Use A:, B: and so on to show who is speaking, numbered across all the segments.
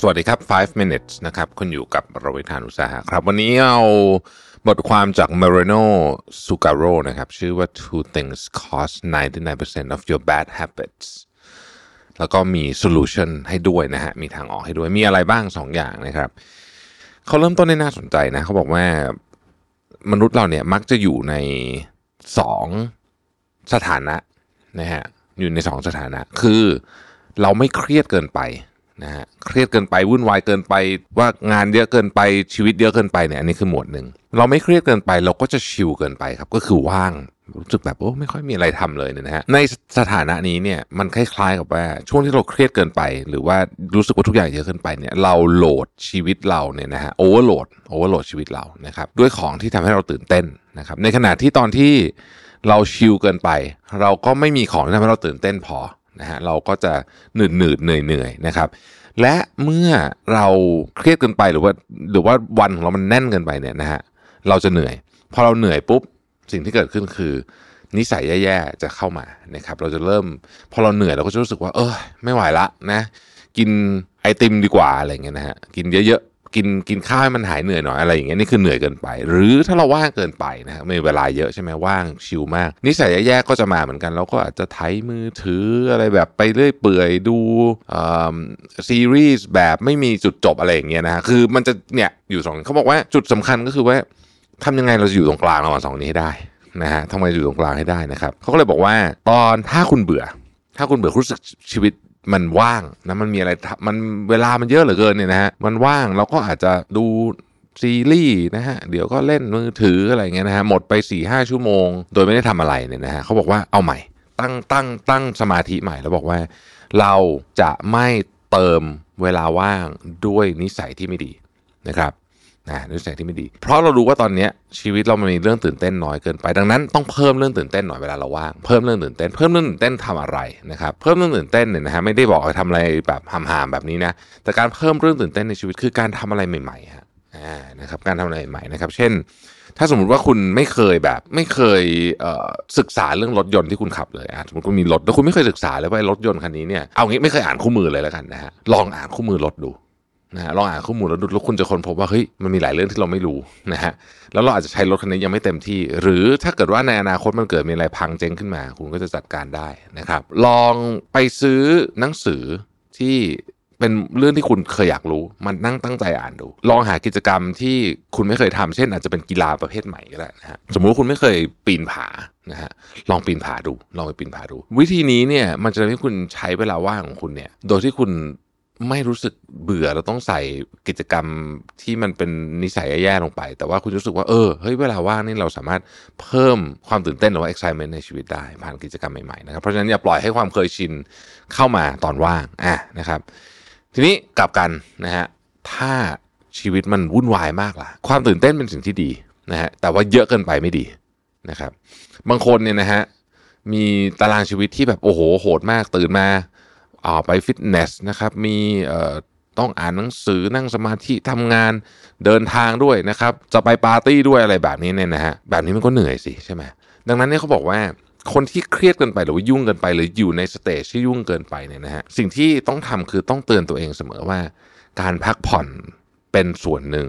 A: สวัสดีครับ 5 minutes นะครับ คุณอยู่กับรวิทานุตสาหะครับ วันนี้เอาบทความจาก Moreno Sugaro นะครับ ชื่อว่า two things cause 99% of your bad habits แล้วก็มี solution ให้ด้วยนะฮะ มีทางออกให้ด้วย มีอะไรบ้าง 2 อย่างนะครับ เขาเริ่มต้นได้น่าสนใจนะ เขาบอกว่ามนุษย์เราเนี่ยมักจะอยู่ใน 2 สถานะนะฮะ อยู่ใน 2 สถานะ คือเราไม่เครียดเกินไป นะฮะเครียดเกินไปวุ่นวายเกินไป ว่างานเยอะเกินไปชีวิตเยอะเกินไปเนี่ยอันนี้คือหมวดหนึ่งเราไม่เครียดเกินไปเราก็จะ chill เกินไปครับก็คือว่างรู้สึกแบบโอ้ไม่ค่อยมีอะไรทำเลยเนี่ยนะฮะในสถานะนี้เนี่ยมันคล้ายๆกับว่าช่วงที่เราเครียดเกินไป หรือว่ารู้สึกว่าทุกอย่างเยอะเกินไปเนี่ยเราโหลดชีวิตเราเนี่ยนะฮะ overload overload ชีวิตเรานะครับด้วยของที่ทำให้เราตื่นเต้นนะครับในขณะที่ตอนที่เราชิลเกินไป เราก็ไม่มีของที่ทำให้เราตื่นเต้นพอ นะฮะเราก็จะหนืดหนืดเหนื่อยเหนื่อยนะครับ และเมื่อเราเครียดเกินไปหรือว่าหรือว่าวันของเรามันแน่นเกินไปเนี่ยนะฮะเราจะเหนื่อย พอเราเหนื่อยปุ๊บสิ่งที่เกิดขึ้นคือ นิสัยแย่ๆจะเข้ามานะครับเราจะเริ่ม พอเราเหนื่อยเราก็จะรู้สึกว่า เออไม่ไหวละนะ กินไอติมดีกว่าอะไรเงี้ยนะฮะกินเยอะๆ กินกินข้าวให้มันหายเหนื่อยหน่อยอะไรอย่างเงี้ยนี่คือเหนื่อยเกินไป หรือถ้าเราว่างเกินไปนะฮะมีเวลาเยอะใช่ไหมว่างชิลมาก นิสัยแย่ๆก็จะมาเหมือนกันเราก็อาจจะไถมือถืออะไรแบบไปเรื่อยเปื่อยดูซีรีส์แบบไม่มีจุดจบอะไรอย่างเงี้ยนะฮะคือมันจะเนี่ยอยู่สองเขาบอกว่าจุดสำคัญก็คือว่าทำยังไงเราจะอยู่ตรงกลางระหว่างสองนี้ให้ได้นะฮะทำไมอยู่ตรงกลางให้ได้นะครับเขาก็เลยบอกว่าตอนถ้าคุณเบื่อ ถ้าคุณเบื่อรู้สึกชีวิต มันว่างนะมันมีอะไรมันเวลามันเยอะเหลือเกินเนี่ยนะฮะมันว่างเราก็อาจจะดูซีรีส์นะฮะเดี๋ยวก็เล่นมือถืออะไรเงี้ยนะฮะหมดไป4ี่ห้าชั่วโมง โดยไม่ได้ทำอะไรเนี่ยนะฮะเขาบอกว่าเอาใหม่ ตั้งตั้งตั้งสมาธิใหม่แล้วบอกว่า เราจะไม่เติมเวลาว่างด้วยนิสัยที่ไม่ดีนะครับ นะนิสัยที่ไม่ดี เพราะเรารู้ว่าตอนนี้ชีวิตเรามันมีเรื่องตื่นเต้นน้อยเกินไป ดังนั้นต้องเพิ่มเรื่องตื่นเต้นหน่อยเวลาเราว่างเพิ่มเรื่องตื่นเต้นเพิ่มเรื่องตื่นเต้นทำอะไรนะครับเพิ่มเรื่องตื่นเต้นเนี่ยนะฮะไม่ได้บอกให้ทำอะไรแบบหามๆแบบนี้นะแต่การเพิ่มเรื่องตื่นเต้นในชีวิตคือการทำอะไรใหม่ๆฮะนะครับการทำอะไรใหม่นะครับ เช่น ถ้าสมมติว่าคุณไม่เคยแบบ ไม่เคยศึกษาเรื่องรถยนต์ที่คุณขับเลยสมมติคุณมีรถแล้วคุณไม่เคยศึกษาเลยว่ารถยนต์คันนี้เนี่ยเอางี้ไม่เคยอ่านคู่มือเลยแล้วกันนะฮะลองอ่านคู่มือรถดู นะฮะลองอ่านข้อมูลแล้วดูแล้วคุณจะค้นพบว่าเฮ้ยมันมีหลายเรื่องที่เราไม่รู้นะฮะแล้วเราอาจจะใช้รถคันนี้ยังไม่เต็มที่ หรือถ้าเกิดว่าในอนาคตมันเกิดมีอะไรพังเจ๊งขึ้นมา คุณก็จะจัดการได้นะครับ ลองไปซื้อหนังสือที่เป็นเรื่องที่คุณเคยอยากรู้ มันนั่งตั้งใจอ่านดู ลองหากิจกรรมที่คุณไม่เคยทำเช่น อาจจะเป็นกีฬาประเภทใหม่ก็ได้นะฮะสมมุติคุณไม่เคยปีนผานะฮะลองปีนผาดู ลองไปปีนผาดู วิธีนี้เนี่ยมันจะทำให้คุณใช้เวลาว่างของคุณเนี่ย โดยที่คุณ ไม่รู้สึกเบื่อเราต้องใส่กิจกรรมที่มันเป็นนิสัยแย่ๆลงไป แต่ว่าคุณรู้สึกว่าเออเฮ้ยเวลาว่างนี่เราสามารถเพิ่มความตื่นเต้นหรือว่า excitement ในชีวิตได้ ผ่านกิจกรรมใหม่ๆนะครับเพราะฉะนั้นอย่าปล่อยให้ความเคยชินเข้ามาตอนว่างอะนะครับ ทีนี้กลับกันนะฮะถ้าชีวิตมันวุ่นวายมากล่ะ ความตื่นเต้นเป็นสิ่งที่ดีนะฮะแต่ว่าเยอะเกินไปไม่ดีนะครับ บางคนเนี่ยนะฮะมีตารางชีวิตที่แบบโอ้โหโหดมากตื่นมา ออกไปฟิตเนสนะครับ มีต้องอ่านหนังสือนั่งสมาธิทำงานเดินทางด้วยนะครับ จะไปปาร์ตี้ด้วยอะไรแบบนี้เนี่ยนะฮะแบบนี้มันก็เหนื่อยสิใช่ไหมดังนั้นเนี่ยเขาบอกว่าคนที่เครียดเกินไปหรือว่ายุ่งเกินไปหรืออยู่ใน stage ที่ยุ่งเกินไปเนี่ยนะฮะสิ่งที่ต้องทำคือต้องเตือนตัวเองเสมอว่า การพักผ่อนเป็นส่วนหนึ่ง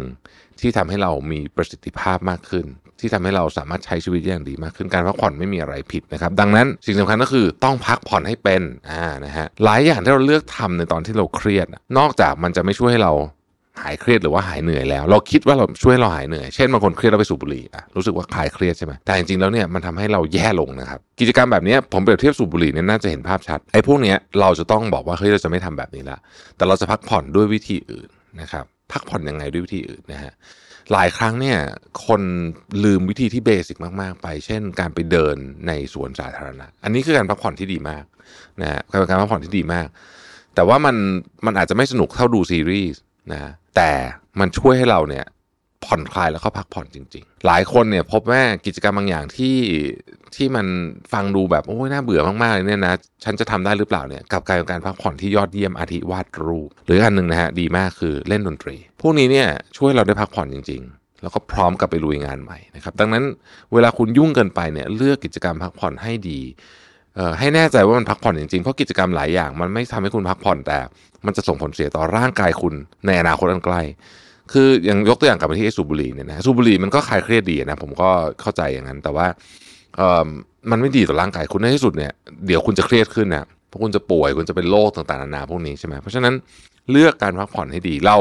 A: ที่ทำให้เรามีประสิทธิภาพมากขึ้น ที่ทำให้เราสามารถใช้ชีวิตอย่างดีมากขึ้นการพักผ่อนไม่มีอะไรผิดนะครับ ดังนั้นสิ่งสำคัญก็คือต้องพักผ่อนให้เป็นอ่านะฮะหลายอย่างที่เราเลือกทำในตอนที่เราเครียด นอกจากมันจะไม่ช่วยให้เราหายเครียดหรือว่าหายเหนื่อยแล้ว เราคิดว่าเราช่วยเราหายเหนื่อย เช่นบางคนเครียดแล้วไปสูบบุหรี่อะรู้สึกว่าคลายเครียดใช่ไหมแต่จริงๆแล้วเนี่ยมันทำให้เราแย่ลงนะครับกิจกรรมแบบนี้ผมเปรียบเทียบสูบบุหรี่เนี่ยน่าจะเห็นภาพชัดไอ้พวกเนี้ยเราจะต้องบอกว่าเฮ้ยเราจะไม่ทำแบบนี้ละแต่เราจะพักผ่อนด้วยวิธีอื่นนะครับพักผ่อนยังไงด้วยวิธีอื่นนะฮะ หลายครั้งเนี่ยคนลืมวิธีที่เบสิกมาก ๆ ไป เช่น การไปเดินในสวนสาธารณะ อันนี้คือการพักผ่อนที่ดีมากนะฮะการพักผ่อนที่ดีมาก แต่ว่ามันมันอาจจะไม่สนุกเท่าดูซีรีส์นะแต่มันช่วยให้เราเนี่ยผ่อนคลายแล้วก็พักผ่อนจริง ๆ หลายคนเนี่ยพบว่ากิจกรรมบางอย่างที่ ที่มันฟังดูแบบโอ้ยน่าเบื่อมากๆเลยเนี่ยนะฉันจะทำได้หรือเปล่าเนี่ยกับการการพักผ่อนที่ยอดเยี่ยมอาทิวาดรูป หรืออันหนึ่งนะฮะดีมากคือเล่นดนตรี พวกนี้เนี่ยช่วยเราได้พักผ่อนจริง ๆ แล้วก็พร้อมกับไปลุยงานใหม่นะครับดังนั้นเวลาคุณยุ่งเกินไปเนี่ยเลือกกิจกรรมพักผ่อนให้ดีให้แน่ใจว่ามันพักผ่อนจริงๆ เพราะกิจกรรมหลายอย่าง มันไม่ทำให้คุณพักผ่อนแต่ มันจะส่งผลเสียต่อร่างกายคุณในอนาคตอันใกล้ คืออย่างยกตัวอย่างกลับมาที่สูบบุหรี่เนี่ยนะสูบบุหรี่มันก็คลายเครียดดีนะผมก็เข้าใจอย่างนั้นแต่ว่า มันไม่ดีต่อร่างกายคุณในที่สุดเนี่ยเดี๋ยวคุณจะเครียดขึ้นนะเพราะคุณจะป่วยคุณจะเป็นโรคต่างๆนานาพวกนี้ใช่ไหมเพราะฉะนั้นเลือกการพักผ่อนให้ดีเรา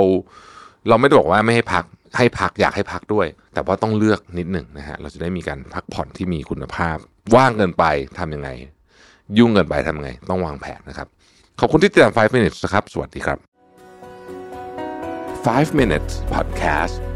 A: เราไม่ได้บอกว่าไม่ให้พักให้พักอยากให้พักด้วย แต่ว่าต้องเลือกนิดหนึ่งนะฮะเราจะได้มีการพักผ่อนที่มีคุณภาพ ว่างเกินไปทํำยังไง ยุ่งเกินไปทำยังไง ต้องวางแผนนะครับขอบคุณที่ติดตาม 5 minutes นะครับ สวัสดีครับ 5 minutes podcast